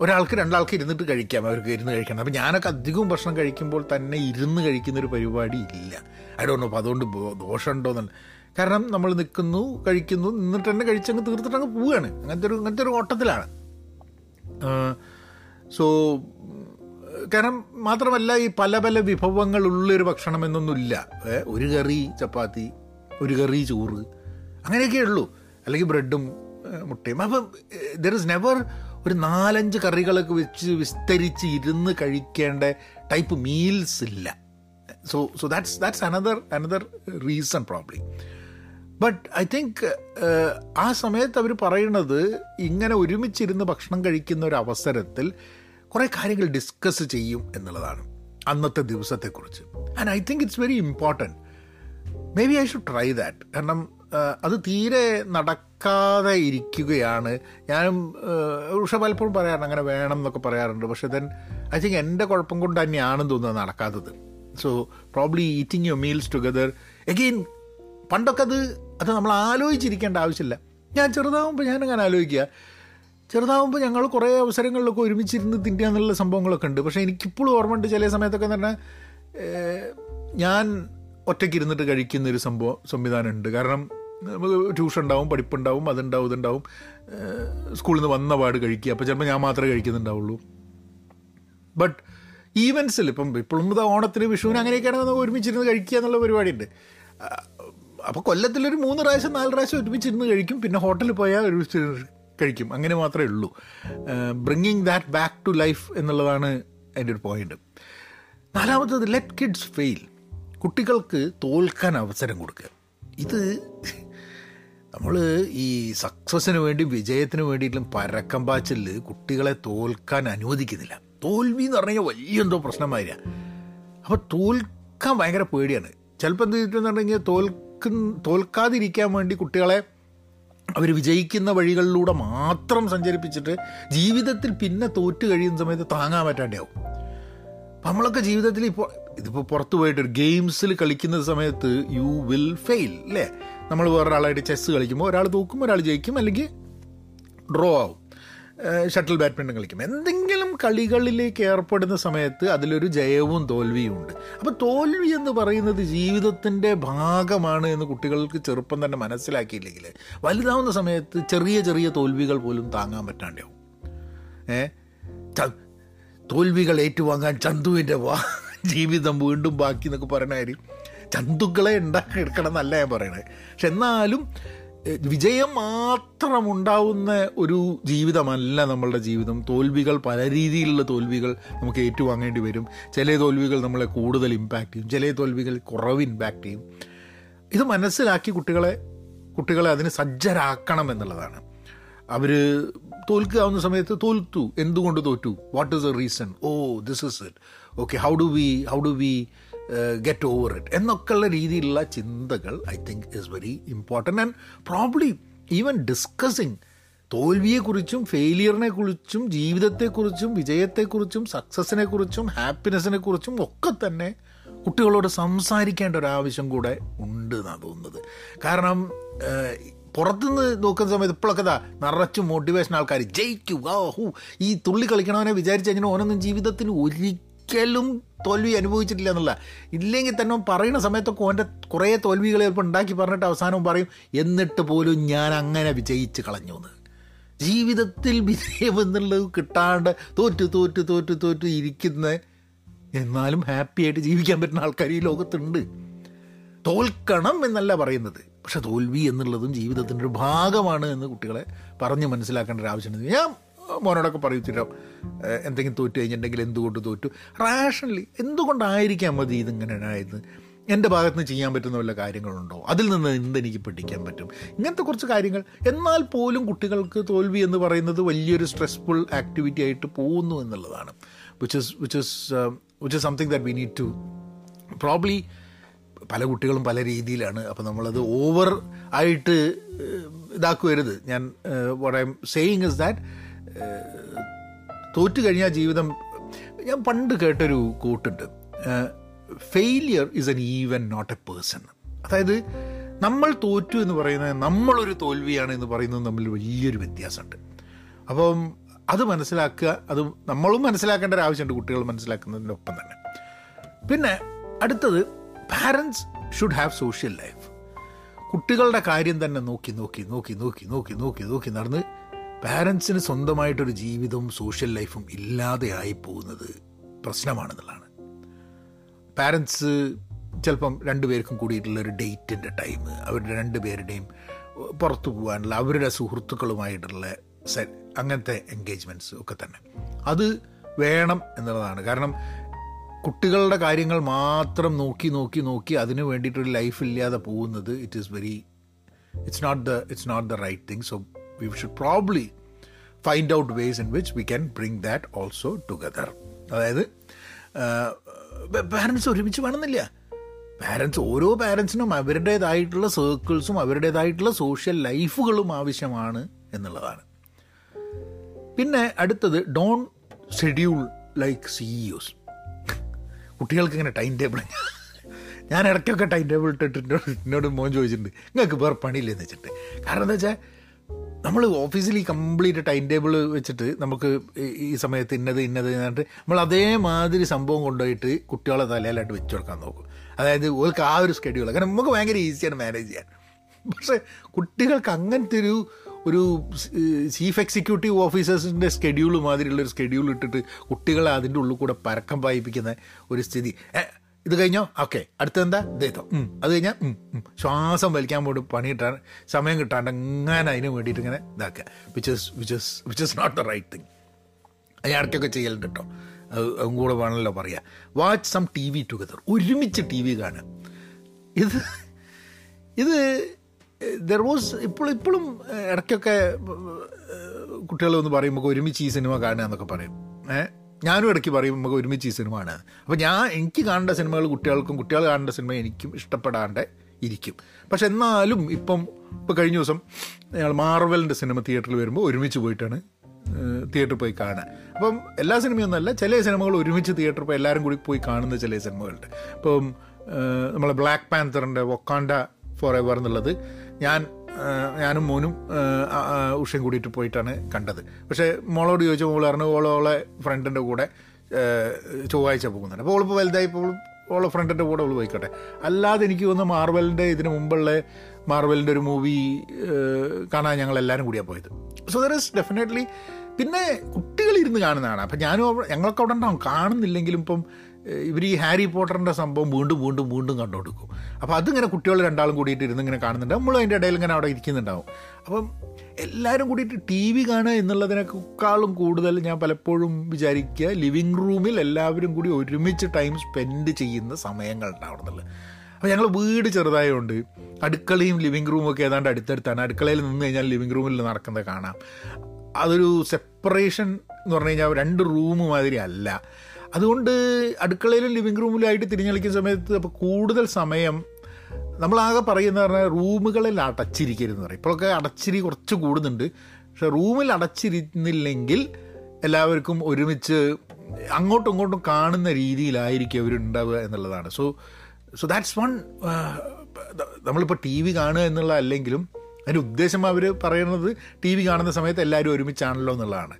ഒരാൾക്ക് രണ്ടാൾക്ക് ഇരുന്നിട്ട് കഴിക്കാം അവർക്ക് ഇരുന്ന് കഴിക്കണം. അപ്പം ഞാനൊക്കെ അധികവും ഭക്ഷണം കഴിക്കുമ്പോൾ തന്നെ ഇരുന്ന് കഴിക്കുന്ന ഒരു പരിപാടി ഇല്ല. ഐ ഡോണ്ട് നോ അപ്പോൾ അതുകൊണ്ട് ദോഷമുണ്ടോ എന്നല്ല കാരണം നമ്മൾ നിൽക്കുന്നു കഴിക്കുന്നു നിന്നിട്ട് തന്നെ കഴിച്ചങ്ങ് തീർത്തിട്ട് അങ്ങ് പോവുകയാണ് അങ്ങനത്തെ ഒരു അങ്ങനത്തെ ഒരു ഓട്ടത്തിലാണ് സോ കാരണം മാത്രമല്ല ഈ പല പല വിഭവങ്ങളുള്ളൊരു ഭക്ഷണം എന്നൊന്നുമില്ല ഒരു കറി ചപ്പാത്തി ഒരു കറി ചോറ് അങ്ങനെയൊക്കെ ഉള്ളൂ. അല്ലെങ്കിൽ ബ്രെഡും മുട്ടയും. അപ്പം ദർ ഇസ് നെവർ ഒരു നാലഞ്ച് കറികളൊക്കെ വെച്ച് വിസ്തരിച്ച് ഇരുന്ന് കഴിക്കേണ്ട ടൈപ്പ് മീൽസ് ഇല്ല. So so that's that's another another reason probably but I think ആ സമയത്ത് അവർ പറയുന്നത് ഇങ്ങനെ ഒരുമിച്ചിരുന്ന് ഭക്ഷണം കഴിക്കുന്ന ഒരു അവസരത്തിൽ കുറേ കാര്യങ്ങൾ ഡിസ്കസ് ചെയ്യും എന്നുള്ളതാണ് അന്നത്തെ ദിവസത്തെക്കുറിച്ച്. And I think it's very important maybe I should try that കാരണം അത് തീരെ നടക്കാതെ ഇരിക്കുകയാണ്. ഞാനും പക്ഷെ പലപ്പോഴും പറയാറുണ്ട് അങ്ങനെ വേണം എന്നൊക്കെ പറയാറുണ്ട്. പക്ഷെ ദെൻ ഐ തിങ്ക് എന്റെ കുഴപ്പം കൊണ്ട് തന്നെയാണെന്ന് തോന്നുന്നത് നടക്കാത്തത്. So probably eating your meals together again പണ്ടൊക്കെ അത് അത് നമ്മൾ ആലോചിച്ചിരിക്കേണ്ട ആവശ്യമില്ല. ഞാൻ ചെറുതാവുമ്പോൾ ഞാനങ്ങനെ ആലോചിക്കുക. ചെറുതാവുമ്പോൾ ഞങ്ങൾ കുറേ അവസരങ്ങളിലൊക്കെ ഒരുമിച്ചിരുന്ന് തിന്നുക എന്നുള്ള സംഭവങ്ങളൊക്കെ ഉണ്ട്. പക്ഷേ എനിക്കിപ്പോഴും ഓർമ്മയുണ്ട് ചില സമയത്തൊക്കെ തന്നെ ഞാൻ ഒറ്റയ്ക്ക് ഇരുന്നിട്ട് കഴിക്കുന്ന ഒരു സംഭവം സംവിധാനമുണ്ട് കാരണം നമുക്ക് ട്യൂഷൻ ഉണ്ടാവും പഠിപ്പുണ്ടാവും അതുണ്ടാവും ഇതുണ്ടാവും. സ്കൂളിൽ നിന്ന് വന്ന പാട് കഴിക്കുക. അപ്പോൾ ചിലപ്പോൾ ഞാൻ മാത്രമേ കഴിക്കുന്നുണ്ടാവുള്ളൂ. ബട്ട് ഈവൻസിൽ ഇപ്പം ഇപ്പോഴും ഇത് ഓണത്തിന് വിഷുവിന് അങ്ങനെയൊക്കെയാണ് നമുക്ക് ഒരുമിച്ചിരുന്ന് കഴിക്കുക എന്നുള്ള പരിപാടിയുണ്ട്. അപ്പോൾ കൊല്ലത്തിലൊരു മൂന്ന് പ്രാവശ്യം നാല് പ്രാവശ്യം ഒരുമിച്ചിരുന്ന് കഴിക്കും. പിന്നെ ഹോട്ടലിൽ പോയാൽ ഒരുമിച്ച് കഴിക്കും. അങ്ങനെ മാത്രമേ ഉള്ളൂ. Bringing that back to life എന്നുള്ളതാണ് എന്റെ ഒരു പോയിന്റ് നാലാമത്തത് ലെറ്റ് കിഡ്സ് ഫെയിൽ കുട്ടികൾക്ക് തോൽക്കാൻ അവസരം കൊടുക്കുക. ഇത് നമ്മൾ ഈ സക്സസ്സിന് വേണ്ടി വിജയത്തിന് വേണ്ടിയിട്ടും പരക്കം പാച്ചിൽ കുട്ടികളെ തോൽക്കാൻ അനുവദിക്കുന്നില്ല. തോൽവി എന്ന് പറഞ്ഞു കഴിഞ്ഞാൽ വലിയ എന്തോ പ്രശ്നമായി അപ്പോൾ തോൽക്കാൻ ഭയങ്കര പേടിയാണ്. ചിലപ്പോൾ എന്ത് ചെയ്തിട്ടെന്ന് പറഞ്ഞു കഴിഞ്ഞാൽ തോൽക്കും തോൽക്കാതിരിക്കാൻ വേണ്ടി കുട്ടികളെ അവർ വിജയിക്കുന്ന വഴികളിലൂടെ മാത്രം സഞ്ചരിപ്പിച്ചിട്ട് ജീവിതത്തിൽ പിന്നെ തോറ്റു കഴിയുന്ന സമയത്ത് താങ്ങാൻ പറ്റാണ്ടാവും. നമ്മളൊക്കെ ജീവിതത്തിൽ ഇപ്പോൾ ഇതിപ്പോൾ പുറത്ത് പോയിട്ട് ഒരു ഗെയിംസിൽ കളിക്കുന്ന സമയത്ത് യു വിൽ ഫെയിൽ അല്ലേ നമ്മൾ വേറൊരാളായിട്ട് ചെസ്സ് കളിക്കുമ്പോൾ ഒരാൾ തോക്കും ഒരാൾ ജയിക്കും അല്ലെങ്കിൽ ഡ്രോ ആവും. ഷട്ടിൽ ബാഡ്മിന്റൺ കളിക്കും. എന്തെങ്കിലും കളികളിലേക്ക് ഏർപ്പെടുന്ന സമയത്ത് അതിലൊരു ജയവും തോൽവിയും ഉണ്ട്. അപ്പോൾ തോൽവി എന്ന് പറയുന്നത് ജീവിതത്തിന്റെ ഭാഗമാണ് എന്ന് കുട്ടികൾക്ക് ചെറുപ്പം തന്നെ മനസ്സിലാക്കിയില്ലെങ്കിൽ വലുതാവുന്ന സമയത്ത് ചെറിയ ചെറിയ തോൽവികൾ പോലും താങ്ങാൻ പറ്റാണ്ടാവും. ഏ? തോൽവികൾ ഏറ്റുവാങ്ങാൻ ചന്തുവിന്റെ വാ ജീവിതം വീണ്ടും ബാക്കി എന്നൊക്കെ പറയുന്ന കാര്യം ചന്തുക്കളെ ഉണ്ടാക്കി എടുക്കണം എന്നല്ല ഞാൻ പറയണത് പക്ഷെ എന്നാലും വിജയം മാത്രം ഉണ്ടാവുന്ന ഒരു ജീവിതമല്ല നമ്മളുടെ ജീവിതം. തോൽവികൾ പല രീതിയിലുള്ള തോൽവികൾ നമുക്ക് ഏറ്റുവാങ്ങേണ്ടി വരും. ചില തോൽവികൾ നമ്മളെ കൂടുതൽ ഇമ്പാക്റ്റ് ചെയ്യും. ചില തോൽവികൾ കുറവ് ഇമ്പാക്റ്റ് ചെയ്യും. ഇത് മനസ്സിലാക്കി കുട്ടികളെ കുട്ടികളെ അതിന് സജ്ജരാക്കണം എന്നുള്ളതാണ്. അവർ തോൽക്കാവുന്ന സമയത്ത് തോൽത്തു. എന്തുകൊണ്ട് തോറ്റു? What is a reason oh this is it okay how do we how do we get over it എന്നൊക്കെയുള്ള രീതിയിലുള്ള ചിന്തകൾ I think is very important and probably even discussing തോൽവിയെക്കുറിച്ചും ഫെയിലിയറിനെ കുറിച്ചും ജീവിതത്തെക്കുറിച്ചും വിജയത്തെക്കുറിച്ചും സക്സസ്സിനെക്കുറിച്ചും ഹാപ്പിനെസ്സിനെക്കുറിച്ചും ഒക്കെ തന്നെ കുട്ടികളോട് സംസാരിക്കേണ്ട ഒരു ആവശ്യം കൂടെ ഉണ്ട് എന്നാണ് തോന്നുന്നത്. കാരണം പുറത്തുനിന്ന് നോക്കുന്ന സമയത്ത് ഇപ്പോഴൊക്കെ ഇതാ നിറച്ച് മോട്ടിവേഷൻ ആൾക്കാർ ജയിക്കൂ ആ ഹൂ ഈ തുള്ളി കളിക്കണവനെ വിചാരിച്ചു കഴിഞ്ഞാൽ ഓനൊന്നും ജീവിതത്തിന് ഒരിക്കലും തോൽവി അനുഭവിച്ചിട്ടില്ല എന്നുള്ള. ഇല്ലെങ്കിൽ തന്നെ പറയുന്ന സമയത്തൊക്കെ ഓന്റെ കുറേ തോൽവികൾ ചിലപ്പോൾ ഉണ്ടാക്കി പറഞ്ഞിട്ട് അവസാനം പറയും എന്നിട്ട് പോലും ഞാൻ അങ്ങനെ വിജയിച്ച് കളഞ്ഞു എന്ന് ജീവിതത്തിൽ വിജയം എന്നുള്ളത് കിട്ടാണ്ട് തോറ്റു തോറ്റ് തോറ്റു തോറ്റു ഇരിക്കുന്ന എന്നാലും ഹാപ്പി ആയിട്ട് ജീവിക്കാൻ പറ്റുന്ന ആൾക്കാർ ഈ ലോകത്തുണ്ട്. തോൽക്കണം എന്നല്ല പറയുന്നത്. പക്ഷെ തോൽവി എന്നുള്ളതും ജീവിതത്തിന്റെ ഒരു ഭാഗമാണ് എന്ന് കുട്ടികളെ പറഞ്ഞ് മനസ്സിലാക്കേണ്ട ഒരു ആവശ്യമുണ്ട്. ഞാൻ മോനോടൊക്കെ പറയത്തില്ല എന്തെങ്കിലും തോറ്റു കഴിഞ്ഞിട്ടുണ്ടെങ്കിൽ എന്തുകൊണ്ട് തോറ്റു? റാഷണലി എന്തുകൊണ്ടായിരിക്കാം മതി ഇതിങ്ങനെ ആയത്? എന്റെ ഭാഗത്ത് നിന്ന് ചെയ്യാൻ പറ്റുന്ന വല്ല കാര്യങ്ങളുണ്ടോ? അതിൽ നിന്ന് എന്തെനിക്ക് പഠിക്കാൻ പറ്റും? ഇങ്ങനത്തെ കുറച്ച് കാര്യങ്ങൾ. എന്നാൽ പോലും കുട്ടികൾക്ക് തോൽവി എന്ന് പറയുന്നത് വലിയൊരു സ്ട്രെസ്ഫുൾ ആക്ടിവിറ്റി ആയിട്ട് പോകുന്നു എന്നുള്ളതാണ്. Which is which is which is something that we need to probably പല കുട്ടികളും പല രീതിയിലാണ്. അപ്പോൾ നമ്മളത് ഓവർ ആയിട്ട് ഇതാക്കുവരുത് ഞാൻ what I am saying is that തോറ്റു കഴിഞ്ഞാൽ ജീവിതം. ഞാൻ പണ്ട് കേട്ടൊരു കൂട്ടുണ്ട് failure is an even not a person അതായത് നമ്മൾ തോറ്റു എന്ന് പറയുന്നത് നമ്മളൊരു തോൽവിയാണ് എന്ന് പറയുന്നത് തമ്മിൽ വലിയൊരു വ്യത്യാസമുണ്ട്. അപ്പം അത് മനസ്സിലാക്കുക അത് നമ്മളും മനസ്സിലാക്കേണ്ട ഒരു ആവശ്യമുണ്ട് കുട്ടികൾ മനസ്സിലാക്കുന്നതിന്റെ ഒപ്പം തന്നെ. പിന്നെ അടുത്തത് parents should have social life കുട്ടികളുടെ കാര്യം തന്നെ നോക്കി നോക്കി നോക്കി നോക്കി നോക്കി നോക്കി നോക്കി നടന്ന് പാരൻസിന് സ്വന്തമായിട്ടൊരു ജീവിതവും സോഷ്യൽ ലൈഫും ഇല്ലാതെയായി പോകുന്നത് പ്രശ്നമാണെന്നുള്ളതാണ്. പാരൻസ് ചിലപ്പം രണ്ടുപേർക്കും കൂടിയിട്ടുള്ള ഒരു ഡേറ്റിന്റെ ടൈം അവരുടെ രണ്ടുപേരുടെയും പുറത്തു പോകാനുള്ള അവരുടെ സുഹൃത്തുക്കളുമായിട്ടുള്ള സെ അങ്ങനത്തെ എൻഗേജ്മെന്റ്സ് ഒക്കെ തന്നെ. അത് വേണം എന്നുള്ളതാണ്. കാരണം കുട്ടികളുടെ കാര്യങ്ങൾ മാത്രം നോക്കി നോക്കി നോക്കി അതിന് വേണ്ടിയിട്ടൊരു ലൈഫ് ഇല്ലാതെ പോകുന്നത് it is very it's not the it's not the right thing so we should probably find out ways in which we can bring that also together അതായത് പാരൻസ് ഒരുമിച്ച് വേണമെന്നില്ല. പാരൻസ് ഓരോ പാരൻസിനും അവരുടേതായിട്ടുള്ള സർക്കിൾസും അവരുടേതായിട്ടുള്ള സോഷ്യൽ ലൈഫുകളും ആവശ്യമാണ് എന്നുള്ളതാണ്. പിന്നെ അടുത്തത് ഡോൺ ഷെഡ്യൂൾ ലൈക്ക് സിഇഒസ് കുട്ടികൾക്ക് ഇങ്ങനെ ടൈം ടേബിൾ ഞാൻ ഇടയ്ക്കൊക്കെ ടൈം ടേബിൾ ഇട്ടിട്ട് എന്നോട് മോൻ ചോദിച്ചിട്ടുണ്ട് നിങ്ങൾക്ക് വേറെ പണിയില്ലെന്ന് വെച്ചിട്ട്. കാരണം എന്താ വെച്ചാൽ നമ്മൾ ഓഫീസിൽ ഈ കംപ്ലീറ്റ് ടൈം ടേബിൾ വെച്ചിട്ട് നമുക്ക് ഈ സമയത്ത് ഇന്നത് ഇന്നത് എന്നിട്ട് നമ്മൾ അതേമാതിരി സംഭവം കൊണ്ടുപോയിട്ട് കുട്ടികളെ തലയിലായിട്ട് വെച്ച് കൊടുക്കാൻ നോക്കും. അതായത് ഓർക്ക് ആ ഒരു സ്കെഡ്യൂൾ കാരണം നമുക്ക് ഭയങ്കര ഈസിയാണ് മാനേജ് ചെയ്യാൻ. പക്ഷേ കുട്ടികൾക്ക് അങ്ങനത്തെ ഒരു ഒരു ചീഫ് എക്സിക്യൂട്ടീവ് ഓഫീസേഴ്സിന്റെ സ്കെഡ്യൂൾ മാതിരിയുള്ള ഒരു സ്കെഡ്യൂൾ ഇട്ടിട്ട് കുട്ടികളെ അതിന്റെ ഉള്ളിൽ കൂടെ പരക്കം പായിപ്പിക്കുന്ന ഒരു സ്ഥിതി. ഇത് കഴിഞ്ഞോ? ഓക്കെ. അടുത്തെന്താ? ഉം. അത് കഴിഞ്ഞാൽ ശ്വാസം വലിക്കാൻ പോയിട്ട് പണി കിട്ടാൻ സമയം കിട്ടാണ്ട് അങ്ങനെ അതിന് വേണ്ടിയിട്ട് ഇങ്ങനെ ഇതാക്കുക which is which is which is not the right thing അത് ഇടയ്ക്കൊക്കെ ചെയ്യലുണ്ട് കേട്ടോ അതും കൂടെ വേണമല്ലോ പറയുക watch some T V together ഒരുമിച്ച് ടി വി കാണുക. ഇത് ഇത് ദർ വാസ് ഇപ്പോൾ ഇപ്പോഴും ഇടയ്ക്കൊക്കെ കുട്ടികൾ ഒന്ന് പറയും ഒരുമിച്ച് ഈ സിനിമ കാണുക എന്നൊക്കെ പറയും. ഏഹ് ഞാനും ഇടയ്ക്ക് പറയും നമുക്ക് ഒരുമിച്ച് ഈ സിനിമയാണ്. അപ്പോൾ ഞാൻ എനിക്ക് കാണേണ്ട സിനിമകൾ കുട്ടികൾക്കും കുട്ടികൾ കാണേണ്ട സിനിമ എനിക്കും ഇഷ്ടപ്പെടാണ്ട് ഇരിക്കും. പക്ഷെ എന്നാലും ഇപ്പം ഇപ്പോൾ കഴിഞ്ഞ ദിവസം ഞങ്ങൾ മാർവലിന്റെ സിനിമ തിയേറ്ററിൽ വരുമ്പോൾ ഒരുമിച്ച് പോയിട്ടാണ് തിയേറ്ററിൽ പോയി കാണുക അപ്പം എല്ലാ സിനിമയൊന്നുമല്ല ചില സിനിമകൾ ഒരുമിച്ച് തിയേറ്ററിൽ പോയി എല്ലാവരും കൂടി പോയി കാണുന്ന ചില സിനിമകളുണ്ട്. ഇപ്പം നമ്മളെ ബ്ലാക്ക് പാന്തറിന്റെ വൊക്കാണ്ട ഫോർ എവർ എന്നുള്ളത് ഞാൻ ഞാനും മോനും ഉഷയും കൂടിയിട്ട് പോയിട്ടാണ് കണ്ടത്. പക്ഷേ മോളോട് ചോദിച്ച മോൾ പറഞ്ഞു ഓളോളെ ഫ്രണ്ടിന്റെ കൂടെ ചൊവ്വാഴ്ച പോകുന്നുണ്ട്. അപ്പോൾ ഓളിപ്പോൾ വലുതായപ്പോൾ ഓളെ ഫ്രണ്ടിന്റെ കൂടെ അവൾ പോയിക്കോട്ടെ. അല്ലാതെ എനിക്ക് തോന്നുന്നു മാർവലിന്റെ ഇതിന് മുമ്പുള്ള മാർവലിന്റെ ഒരു മൂവി കാണാൻ ഞങ്ങൾ എല്ലാവരും കൂടിയാണ് പോയത്. സോ ദർ ഇസ് ഡെഫിനറ്റ്ലി പിന്നെ കുട്ടികളിരുന്ന് കാണുന്നതാണ്. അപ്പം ഞാനും ഞങ്ങളൊക്കെ അവിടെ ഉണ്ടാവും. കാണുന്നില്ലെങ്കിലും ഇപ്പം ഇവർ ഈ ഹാരി പോട്ടറിന്റെ സംഭവം വീണ്ടും വീണ്ടും വീണ്ടും കണ്ടുകൊടുക്കും. അപ്പോൾ അതിങ്ങനെ കുട്ടികൾ രണ്ടാളും കൂടിയിട്ട് ഇരുന്ന് ഇങ്ങനെ കാണുന്നുണ്ട് നമ്മളും അതിന്റെ ഇടയിൽ ഇങ്ങനെ അവിടെ ഇരിക്കുന്നുണ്ടാവും. അപ്പം എല്ലാവരും കൂടിയിട്ട് ടി വി കാണുക എന്നുള്ളതിനേക്കാളും കൂടുതൽ ഞാൻ പലപ്പോഴും വിചാരിക്കുക ലിവിങ് റൂമിൽ എല്ലാവരും കൂടി ഒരുമിച്ച് ടൈം സ്പെൻഡ് ചെയ്യുന്ന സമയങ്ങൾ ഉണ്ടാവണമെന്നുള്ളത് അപ്പോൾ ഞങ്ങൾ വീട് ചെറുതായതുകൊണ്ട് അടുക്കളയും ലിവിങ് റൂമും ഒക്കെ ഏതാണ്ട് അടുത്തടുത്താണ്. അടുക്കളയിൽ നിന്ന് കഴിഞ്ഞാൽ ലിവിങ് റൂമിൽ നടക്കുന്നത് കാണാം. അതൊരു സെപ്പറേഷൻ എന്ന് പറഞ്ഞു കഴിഞ്ഞാൽ രണ്ട് റൂം മാതിരി അല്ല. അതുകൊണ്ട് അടുക്കളയിലും ലിവിങ് റൂമിലായിട്ട് തിരിഞ്ഞളിക്കുന്ന സമയത്ത് അപ്പോൾ കൂടുതൽ സമയം നമ്മളാകെ പറയുന്ന പറഞ്ഞാൽ റൂമുകളിൽ അടച്ചിരിക്കരുതെന്ന് പറയും. ഇപ്പോഴൊക്കെ അടച്ചിരി കുറച്ച് കൂടുന്നുണ്ട്. പക്ഷെ റൂമിൽ അടച്ചിരുന്നില്ലെങ്കിൽ എല്ലാവർക്കും ഒരുമിച്ച് അങ്ങോട്ടും ഇങ്ങോട്ടും കാണുന്ന രീതിയിലായിരിക്കും അവരുണ്ടാവുക എന്നുള്ളതാണ്. സോ സോ ദാറ്റ്സ് വൺ നമ്മളിപ്പോൾ ടി വി കാണുക എന്നുള്ള അല്ലെങ്കിലും അതിന്റെ ഉദ്ദേശം അവർ പറയുന്നത് ടി വി കാണുന്ന സമയത്ത് എല്ലാവരും ഒരുമിച്ചാണല്ലോ എന്നുള്ളതാണ്.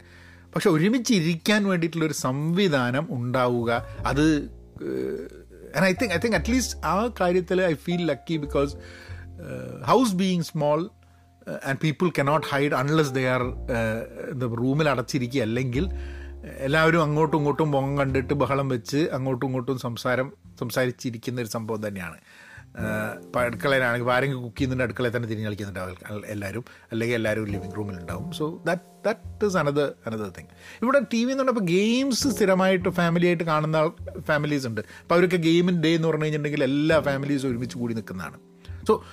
പക്ഷെ ഒരുമിച്ച് ഇരിക്കാൻ വേണ്ടിയിട്ടുള്ളൊരു സംവിധാനം ഉണ്ടാവുക അത് and I think I think at least ആ കാര്യത്തിൽ I feel lucky because house being small and people cannot hide unless they are എന്താ റൂമിൽ അടച്ചിരിക്കുക. അല്ലെങ്കിൽ എല്ലാവരും അങ്ങോട്ടും ഇങ്ങോട്ടും മുഖം കണ്ടിട്ട് ബഹളം വെച്ച് അങ്ങോട്ടും ഇങ്ങോട്ടും സംസാരം സംസാരിച്ചിരിക്കുന്ന ഒരു സംഭവം തന്നെയാണ്. ഇപ്പോൾ അടുക്കളയിലാണെങ്കിൽ ഇപ്പോൾ ആരെങ്കിലും കുക്ക് ചെയ്യുന്നുണ്ട് അടുക്കളയിൽ തന്നെ തിരിഞ്ഞ് കളിക്കുന്നുണ്ടാവും എല്ലാവരും. അല്ലെങ്കിൽ എല്ലാവരും living റൂമിലുണ്ടാവും so that that is another another thing ഇവിടെ ടി വി എന്ന് പറഞ്ഞപ്പോൾ ഗെയിംസ് സ്ഥിരമായിട്ട് ഫാമിലി ആയിട്ട് കാണുന്ന ഫാമിലീസ് ഉണ്ട്. അപ്പോൾ അവരൊക്കെ ഗെയിമിൻ ഡേ എന്ന് പറഞ്ഞു കഴിഞ്ഞിട്ടുണ്ടെങ്കിൽ എല്ലാ ഫാമിലീസും ഒരുമിച്ച് കൂടി നിൽക്കുന്നതാണ്. സോ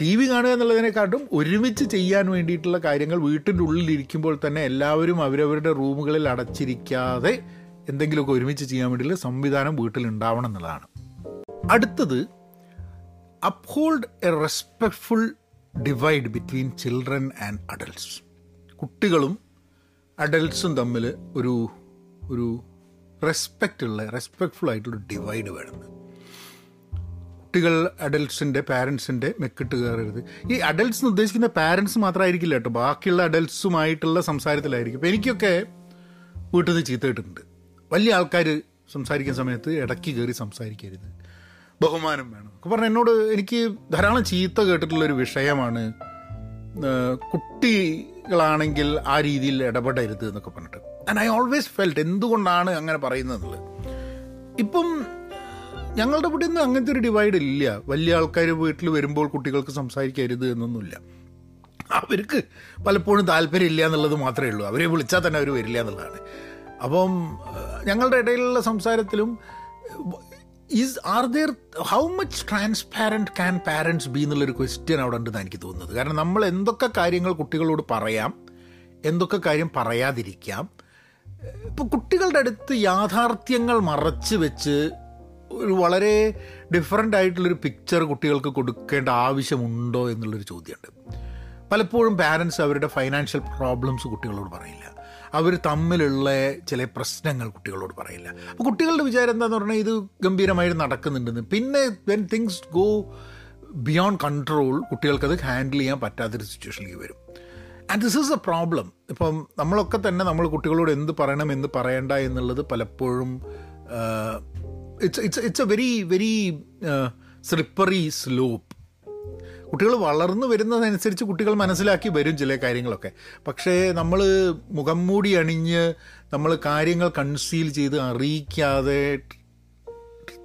ടി വി കാണുക എന്നുള്ളതിനെക്കാട്ടും ഒരുമിച്ച് ചെയ്യാൻ വേണ്ടിയിട്ടുള്ള കാര്യങ്ങൾ വീട്ടിന്റെ ഉള്ളിലിരിക്കുമ്പോൾ തന്നെ എല്ലാവരും അവരവരുടെ റൂമുകളിൽ അടച്ചിരിക്കാതെ എന്തെങ്കിലുമൊക്കെ ഒരുമിച്ച് ചെയ്യാൻ വേണ്ടിയുള്ള സംവിധാനം വീട്ടിൽ ഉണ്ടാവണം എന്നുള്ളതാണ്. അടുത്തത് uphold a respectful divide between children and adults കുട്ടികളും അഡൽട്സും തമ്മിൽ ഒരു ഒരു റെസ്പെക്റ്റ് ഉള്ള റെസ്പെക്ട്ഫുൾ ആയിട്ടുള്ള ഡിവൈഡ് വേണം. കുട്ടികൾ അഡൽട്സിന്റെ പാരൻസിന്റെ മെക്കിട്ട് കയറരുത്. ഈ അഡൽട്സ് എന്ന് ഉദ്ദേശിക്കുന്ന പാരൻസ് മാത്രമായിരിക്കില്ല കേട്ടോ. ബാക്കിയുള്ള അഡൽട്സുമായിട്ടുള്ള സംസാരത്തിലായിരിക്കും. അപ്പോൾ എനിക്കൊക്കെ വീട്ടിൽ നിന്ന് ചീത്ത കിട്ടുന്നുണ്ട് വലിയ ആൾക്കാർ സംസാരിക്കുന്ന സമയത്ത് ഇടയ്ക്ക് കയറി സംസാരിക്കരുത്. ബഹുമാനം വേണം. ഒക്കെ പറഞ്ഞാൽ എന്നോട് എനിക്ക് ധാരാളം ചീത്ത കേട്ടിട്ടുള്ളൊരു വിഷയമാണ് കുട്ടികളാണെങ്കിൽ ആ രീതിയിൽ ഇടപെടരുത് എന്നൊക്കെ പറഞ്ഞിട്ട്. ആൻഡ് ഐ ഓൾവേസ് ഫെൽറ്റ് എന്തുകൊണ്ടാണ് അങ്ങനെ പറയുന്നത് എന്നുള്ളത് ഇപ്പം ഞങ്ങളുടെ വീട്ടിൽ നിന്ന് അങ്ങനത്തെ ഒരു ഡിവൈഡ് ഇല്ല. വലിയ ആൾക്കാർ വീട്ടിൽ വരുമ്പോൾ കുട്ടികൾക്ക് സംസാരിക്കരുത് എന്നൊന്നുമില്ല. അവർക്ക് പലപ്പോഴും താല്പര്യമില്ല എന്നുള്ളത് മാത്രമേ ഉള്ളൂ. അവരെ വിളിച്ചാൽ തന്നെ അവർ വരില്ല എന്നുള്ളതാണ്. അപ്പം ഞങ്ങളുടെ ഇടയിലുള്ള സംസാരത്തിലും is are there how much transparent can parents be എന്നുള്ളൊരു ക്വസ്റ്റ്യൻ അവിടെ ഉണ്ടെന്ന് എനിക്ക് തോന്നുന്നത്. കാരണം നമ്മൾ എന്തൊക്കെ കാര്യങ്ങൾ കുട്ടികളോട് പറയാം എന്തൊക്കെ കാര്യം പറയാതിരിക്കാം ഇപ്പോൾ കുട്ടികളുടെ അടുത്ത് യാഥാർത്ഥ്യങ്ങൾ മറച്ച് വെച്ച് ഒരു വളരെ ഡിഫറെന്റ് ആയിട്ടുള്ളൊരു പിക്ചർ കുട്ടികൾക്ക് കൊടുക്കേണ്ട ആവശ്യമുണ്ടോ എന്നുള്ളൊരു ചോദ്യമുണ്ട്. പലപ്പോഴും പാരൻസ് അവരുടെ ഫൈനാൻഷ്യൽ പ്രോബ്ലംസ് കുട്ടികളോട് പറയില്ല. അവർ തമ്മിലുള്ള ചില പ്രശ്നങ്ങൾ കുട്ടികളോട് പറയില്ല. അപ്പോൾ കുട്ടികളുടെ വിചാരം എന്താന്ന് പറഞ്ഞാൽ ഇത് ഗംഭീരമായിട്ട് നടക്കുന്നുണ്ടെന്ന്. പിന്നെ when things go beyond control കുട്ടികൾക്കത് handle ചെയ്യാൻ പറ്റാത്തൊരു സിറ്റുവേഷനിലേക്ക് വരും. And this is a problem ഇപ്പം നമ്മളൊക്കെ തന്നെ നമ്മൾ കുട്ടികളോട് എന്ത് പറയണം എന്ന് പറയണ്ട എന്നുള്ളത് പലപ്പോഴും it's it's it's a very very slippery slope കുട്ടികൾ വളർന്നു വരുന്നതനുസരിച്ച് കുട്ടികൾ മനസ്സിലാക്കി വരും ചില കാര്യങ്ങളൊക്കെ. പക്ഷേ നമ്മൾ മുഖം മൂടി അണിഞ്ഞ് നമ്മൾ കാര്യങ്ങൾ കൺസീൽ ചെയ്ത് അറിയിക്കാതെ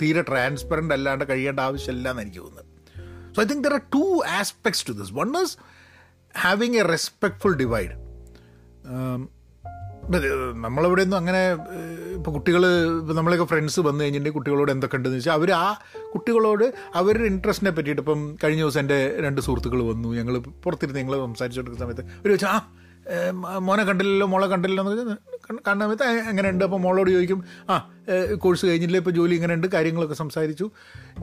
തീരെ ട്രാൻസ്പെറന്റ് അല്ലാണ്ട് കഴിയേണ്ട ആവശ്യമില്ല എന്ന് എനിക്ക് തോന്നുന്നത്. So I think there are two aspects to this one is having a respectful divide നമ്മളവിടെ ഒന്നും അങ്ങനെ ഇപ്പോൾ കുട്ടികൾ ഇപ്പോൾ നമ്മളൊക്കെ ഫ്രണ്ട്സ് വന്നു കഴിഞ്ഞിട്ടുണ്ടെങ്കിൽ കുട്ടികളോട് എന്തൊക്കെ ഉണ്ടെന്ന് വെച്ചാൽ അവർ ആ കുട്ടികളോട് അവരുടെ ഇൻട്രസ്റ്റിനെ പറ്റിയിട്ട് ഇപ്പം കഴിഞ്ഞ ദിവസം എന്റെ രണ്ട് സുഹൃത്തുക്കൾ വന്നു. ഞങ്ങൾ പുറത്തിരുന്ന് ഞങ്ങൾ സംസാരിച്ചുകൊണ്ടിരിക്കുന്ന സമയത്ത് ഒരു ചോദിച്ചാൽ ആ മോനെ കണ്ടില്ലല്ലോ മോളെ കണ്ടില്ലല്ലോ എന്ന് കാണുന്ന സമയത്ത് എങ്ങനെയുണ്ട്? അപ്പോൾ മോളോട് ചോദിക്കും ആ കോഴ്സ് കഴിഞ്ഞില്ല ഇപ്പോൾ ജോലി ഇങ്ങനെയുണ്ട് കാര്യങ്ങളൊക്കെ സംസാരിച്ചു.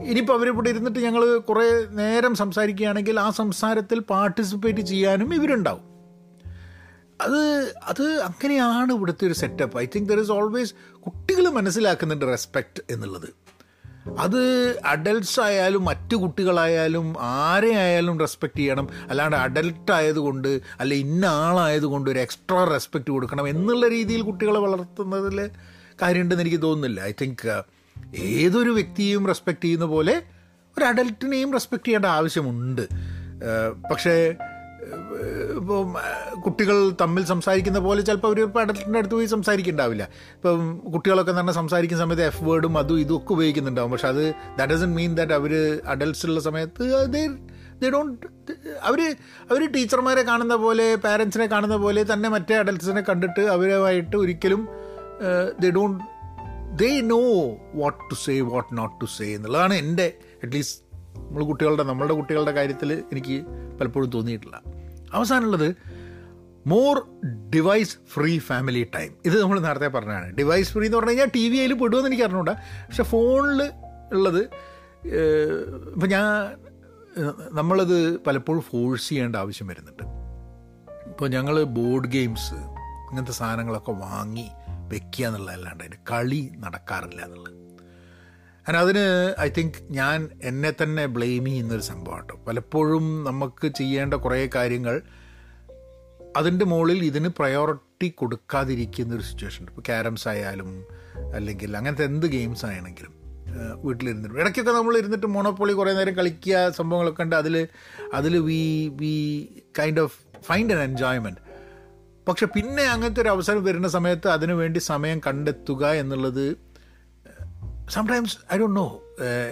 ഇനിയിപ്പോൾ അവരിവിടെ ഇരുന്നിട്ട് ഞങ്ങൾ കുറേ നേരം സംസാരിക്കുകയാണെങ്കിൽ ആ സംസാരത്തിൽ പാർട്ടിസിപ്പേറ്റ് ചെയ്യാനും ഇവരുണ്ടാവും. അത് അത് അങ്ങനെയാണ് ഇവിടുത്തെ ഒരു setup I think there is always കുട്ടികൾ മനസ്സിലാക്കുന്നുണ്ട് റെസ്പെക്റ്റ് എന്നുള്ളത്. അത് അഡൽട്ട്സ് ആയാലും മറ്റു കുട്ടികളായാലും ആരെ ആയാലും റെസ്പെക്റ്റ് ചെയ്യണം. അല്ലാണ്ട് അഡൽട്ട് ആയതുകൊണ്ട് അല്ലെ ഇന്ന ആളായതുകൊണ്ട് ഒരു എക്സ്ട്രാ റെസ്പെക്റ്റ് കൊടുക്കണം എന്നുള്ള രീതിയിൽ കുട്ടികളെ വളർത്തുന്നതിൽ കാര്യമുണ്ടെന്ന് എനിക്ക് തോന്നുന്നില്ല. ഐ തിങ്ക് ഏതൊരു വ്യക്തിയെയും റെസ്പെക്റ്റ് ചെയ്യുന്ന പോലെ ഒരു അഡൽട്ടിനെയും റെസ്പെക്റ്റ് ചെയ്യേണ്ട ആവശ്യമുണ്ട്. പക്ഷേ ഇപ്പോൾ കുട്ടികൾ തമ്മിൽ സംസാരിക്കുന്ന പോലെ ചിലപ്പോൾ അവർ പഠനത്തിന്റെ അടുത്ത് പോയി സംസാരിക്കുന്നുണ്ടാവില്ല ഇപ്പം കുട്ടികളൊക്കെ തന്നെ സംസാരിക്കുന്ന സമയത്ത് എഫ് വേർഡും അതും ഇതും ഒക്കെ ഉപയോഗിക്കുന്നുണ്ടാവും. പക്ഷെ അത് ദാറ്റ് ഡസൻ മീൻ ദാറ്റ് അവർ ഉള്ള സമയത്ത് ദേ ഡോണ്ട് അവർ അവർ ടീച്ചർമാരെ കാണുന്ന പോലെ പാരൻസിനെ കാണുന്ന പോലെ തന്നെ മറ്റേ അഡൽട്ട്സിനെ കണ്ടിട്ട് അവരുമായിട്ട് ഒരിക്കലും they don't they know what to say what not to say എന്നുള്ളതാണ് എന്റെ അറ്റ്ലീസ്റ്റ് നമ്മൾ കുട്ടികളുടെ നമ്മളുടെ കുട്ടികളുടെ കാര്യത്തിൽ എനിക്ക് പലപ്പോഴും തോന്നിയിട്ടില്ല. അവസാനമുള്ളത് more device free family time ഇത് നമ്മൾ നേരത്തെ പറഞ്ഞതാണ്. ഡിവൈസ് ഫ്രീ എന്ന് പറഞ്ഞു കഴിഞ്ഞാൽ ടി വി അതിൽ പെടുമെന്ന് എനിക്ക് അറിഞ്ഞൂടാ പക്ഷെ ഫോണിൽ ഉള്ളത് ഇപ്പം ഞാൻ നമ്മളത് പലപ്പോഴും ഫോഴ്സ് ചെയ്യേണ്ട ആവശ്യം വരുന്നുണ്ട്. ഇപ്പോൾ ഞങ്ങൾ ബോർഡ് ഗെയിംസ് അങ്ങനത്തെ സാധനങ്ങളൊക്കെ വാങ്ങി വെക്കുക എന്നുള്ളതല്ലാണ്ട് അതിന്റെ കളി നടക്കാറില്ല എന്നുള്ളത്. കാരണം അതിന് ഐ തിങ്ക് ഞാൻ എന്നെ തന്നെ ബ്ലെയിം ചെയ്യുന്നൊരു സംഭവം കേട്ടോ പലപ്പോഴും നമുക്ക് ചെയ്യേണ്ട കുറേ കാര്യങ്ങൾ അതിന്റെ മുകളിൽ ഇതിന് പ്രയോറിറ്റി കൊടുക്കാതിരിക്കുന്ന ഒരു സിറ്റുവേഷൻ ഇപ്പോൾ ക്യാരംസ് ആയാലും അല്ലെങ്കിൽ അങ്ങനത്തെ എന്ത് ഗെയിംസ് ആണെങ്കിലും ഏഹ് വീട്ടിലിരുന്നിട്ട്. ഇടയ്ക്കൊക്കെ നമ്മൾ ഇരുന്നിട്ട് മോണോപ്പൊളി കുറേ നേരം കളിക്കുക സംഭവങ്ങളൊക്കെ ഉണ്ട് അതിൽ അതിൽ we we kind of find an enjoyment പക്ഷെ പിന്നെ അങ്ങനത്തെ ഒരു അവസരം വരുന്ന സമയത്ത് അതിനു വേണ്ടി സമയം കണ്ടെത്തുക എന്നുള്ളത് സംടൈംസ് ഐ ഡോണ്ട് നോ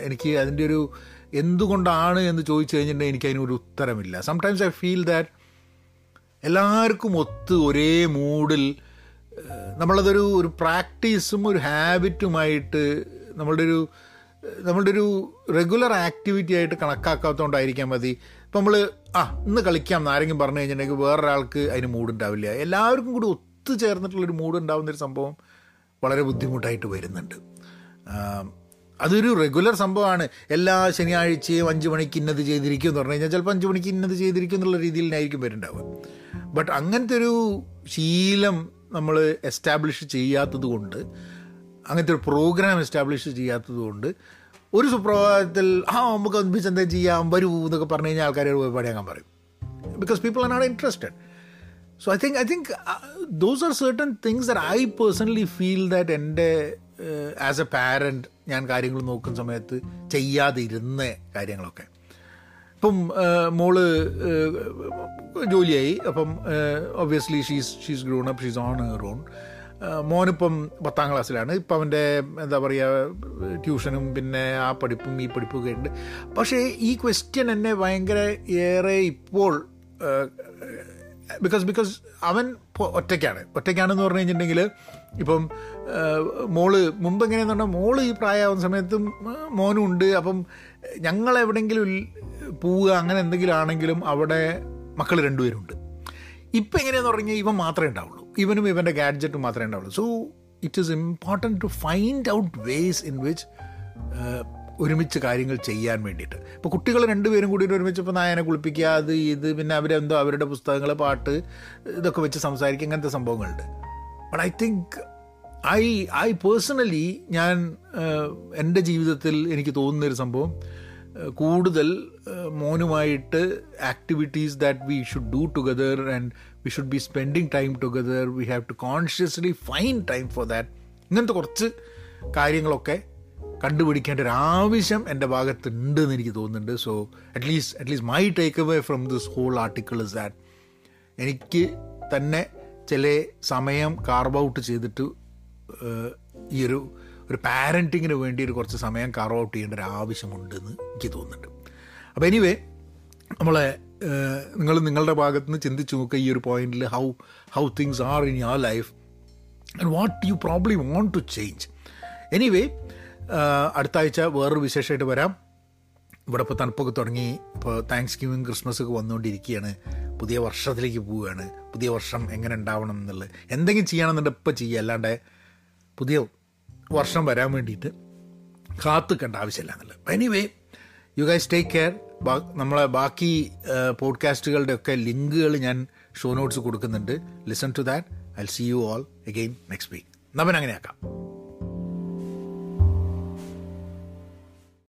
എനിക്ക് അതിന്റെ ഒരു എന്തുകൊണ്ടാണ് എന്ന് ചോദിച്ചു കഴിഞ്ഞിട്ടുണ്ടെങ്കിൽ എനിക്ക് അതിനൊരു ഉത്തരമില്ല. സംടൈംസ് ഐ ഫീൽ ദാറ്റ് എല്ലാവർക്കും ഒത്ത് ഒരേ മൂഡിൽ നമ്മളതൊരു ഒരു പ്രാക്ടീസും ഒരു ഹാബിറ്റുമായിട്ട് നമ്മളുടെ ഒരു നമ്മളുടെ ഒരു റെഗുലർ ആക്ടിവിറ്റി ആയിട്ട് കണക്കാക്കാത്തതുകൊണ്ടായിരിക്കാം മതി. ഇപ്പം നമ്മൾ ആ ഇന്ന് കളിക്കാം എന്നാരെങ്കിലും പറഞ്ഞു കഴിഞ്ഞിട്ടുണ്ടെങ്കിൽ വേറൊരാൾക്ക് അതിന് മൂഡ് ഉണ്ടാവില്ല എല്ലാവർക്കും കൂടി ഒത്തു ചേർന്നിട്ടുള്ളൊരു മൂഡ് ഉണ്ടാവുന്നൊരു സംഭവം വളരെ ബുദ്ധിമുട്ടായിട്ട് വരുന്നുണ്ട്. അതൊരു റെഗുലർ സംഭവമാണ്. എല്ലാ ശനിയാഴ്ചയും അഞ്ച് മണിക്ക് ഇന്നത് ചെയ്തിരിക്കും എന്ന് പറഞ്ഞു കഴിഞ്ഞാൽ ചിലപ്പോൾ അഞ്ച് മണിക്ക് ഇന്നത് ചെയ്തിരിക്കും എന്നുള്ള രീതിയിലായിരിക്കും വരുന്നുണ്ടാവുക. ബട്ട് അങ്ങനത്തെ ഒരു ശീലം നമ്മൾ എസ്റ്റാബ്ലിഷ് ചെയ്യാത്തത് കൊണ്ട് അങ്ങനത്തെ ഒരു പ്രോഗ്രാം എസ്റ്റാബ്ലിഷ് ചെയ്യാത്തത് കൊണ്ട് ഒരു സുപ്രഭാതത്തിൽ ആ നമുക്ക് ഒന്നിച്ച് എന്താ ചെയ്യാം? വരൂ എന്നൊക്കെ പറഞ്ഞു കഴിഞ്ഞാൽ ആൾക്കാരോട് പോയി പണിയാക്കാൻ പറയും. Because people are not interested so I think I think those are certain things there I personally feel that എന്റെ ആസ് എ പാരന്റ് ഞാൻ കാര്യങ്ങൾ നോക്കുന്ന സമയത്ത് ചെയ്യാതിരുന്ന കാര്യങ്ങളൊക്കെ. ഇപ്പം മോൾ ജോലിയായി. അപ്പം obviously she's she's grown up she's on her മോനിപ്പം പത്താം ക്ലാസ്സിലാണ്. ഇപ്പം അവന്റെ എന്താ പറയുക ട്യൂഷനും പിന്നെ ആ പഠിപ്പും ഈ പഠിപ്പും ഒക്കെ ഉണ്ട്. പക്ഷേ ഈ ക്വസ്റ്റ്യൻ എന്നെ ഭയങ്കര ഏറെ ഇപ്പോൾ ബിക്കോസ് ബിക്കോസ് അവൻ ഒറ്റയ്ക്കാണ്. ഒറ്റയ്ക്കാണെന്ന് പറഞ്ഞു കഴിഞ്ഞിട്ടുണ്ടെങ്കിൽ ഇപ്പം മോൾ മുമ്പ് എങ്ങനെയാന്ന് പറഞ്ഞാൽ മോൾ ഈ പ്രായമാവുന്ന സമയത്തും മോനും ഉണ്ട്. അപ്പം ഞങ്ങൾ എവിടെയെങ്കിലും പോവുക അങ്ങനെ എന്തെങ്കിലും ആണെങ്കിലും അവിടെ മക്കൾ രണ്ടുപേരുണ്ട്. ഇപ്പം എങ്ങനെയാന്ന് പറഞ്ഞാൽ ഇവൻ മാത്രമേ ഉണ്ടാവുള്ളൂ. ഇവനും ഇവന്റെ ഗാഡ്ജറ്റും മാത്രമേ ഉണ്ടാവുള്ളൂ. So it is important to find out ways in which ഒരുമിച്ച് കാര്യങ്ങൾ ചെയ്യാൻ വേണ്ടിയിട്ട്. ഇപ്പോൾ കുട്ടികൾ രണ്ടുപേരും കൂടി ഒരുമിച്ച് ഇപ്പോൾ നായനെ കുളിപ്പിക്കുക അത് ഇത് പിന്നെ അവരെന്തോ അവരുടെ പുസ്തകങ്ങൾ പാട്ട് ഇതൊക്കെ വെച്ച് സംസാരിക്കുക ഇങ്ങനത്തെ സംഭവങ്ങളുണ്ട്. But I think I I personally ഞാൻ എന്റെ ജീവിതത്തിൽ എനിക്ക് തോന്നുന്നൊരു സംഭവം കൂടുതൽ മോനുമായിട്ട് activities that we should do together and we should be spending time together we have to consciously find time for that ഇങ്ങനത്തെ കുറച്ച് കാര്യങ്ങളൊക്കെ കണ്ടുപിടിക്കേണ്ട ഒരു ആവശ്യം എന്റെ ഭാഗത്തുണ്ട് എന്ന് എനിക്ക് തോന്നുന്നുണ്ട്. So at least at least my takeaway from this whole article is that എനിക്ക് തന്നെ ചില സമയം കാർവ് ഔട്ട് ചെയ്തിട്ട് ഈ ഒരു ഒരു പാരന്റിങ്ങിന് വേണ്ടി ഒരു കുറച്ച് സമയം കാർവ് ഔട്ട് ചെയ്യേണ്ട ഒരു ആവശ്യമുണ്ടെന്ന് എനിക്ക് തോന്നുന്നുണ്ട്. അപ്പോൾ എനിവേ നമ്മളെ നിങ്ങൾ നിങ്ങളുടെ ഭാഗത്ത് നിന്ന് ചിന്തിച്ച് നോക്കുക ഈ ഒരു പോയിന്റിൽ how how things are in your life and what you probably want to change anyway അടുത്ത ആഴ്ച വേറൊരു വിശേഷമായിട്ട് വരാം. ഇവിടെ ഇപ്പോൾ തണുപ്പൊക്കെ തുടങ്ങി. ഇപ്പോൾ താങ്ക്സ് ഗിവിങ് ക്രിസ്മസ് ഒക്കെ വന്നുകൊണ്ടിരിക്കുകയാണ്. പുതിയ വർഷത്തിലേക്ക് പോവുകയാണ്. പുതിയ വർഷം എങ്ങനെ ഉണ്ടാവണം എന്നുള്ളത്. എന്തെങ്കിലും ചെയ്യണമെന്നുണ്ട് ഇപ്പം ചെയ്യുക. അല്ലാണ്ട് പുതിയ വർഷം വരാൻ വേണ്ടിയിട്ട് കാത്തുക്കേണ്ട ആവശ്യമില്ല എന്നുള്ളത്. Anyway you guys take care നമ്മളെ ബാക്കി പോഡ്കാസ്റ്റുകളുടെ ഒക്കെ ലിങ്കുകൾ ഞാൻ ഷോ നോട്ട്സ് കൊടുക്കുന്നുണ്ട്. Listen to that I see you all again next week നമ്മൾ അങ്ങനെയാക്കാം.